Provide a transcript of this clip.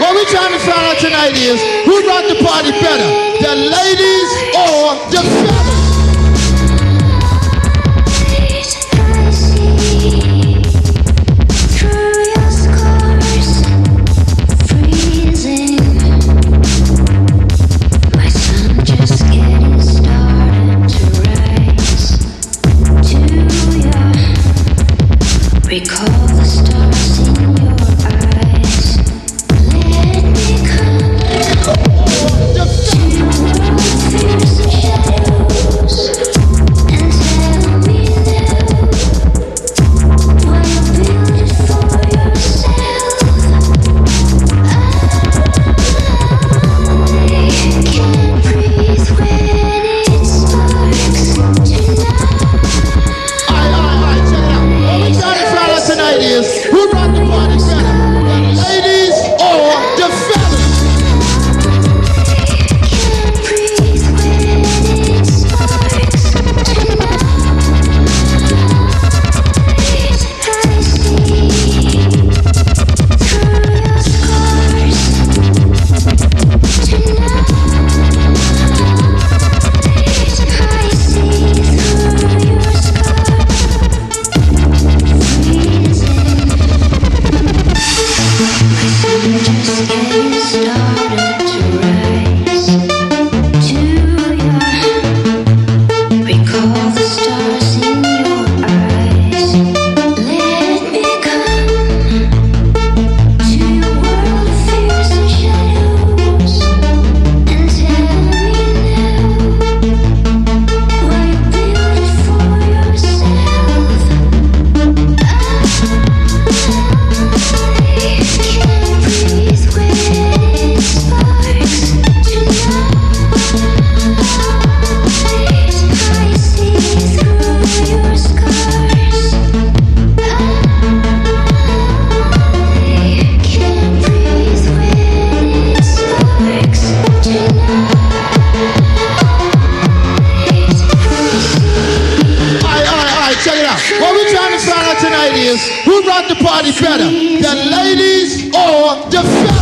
What we're trying to find out tonight is who brought the party better, the ladies or the fellas? Mulheres. tonight is who brought the party better, the ladies or the fellas?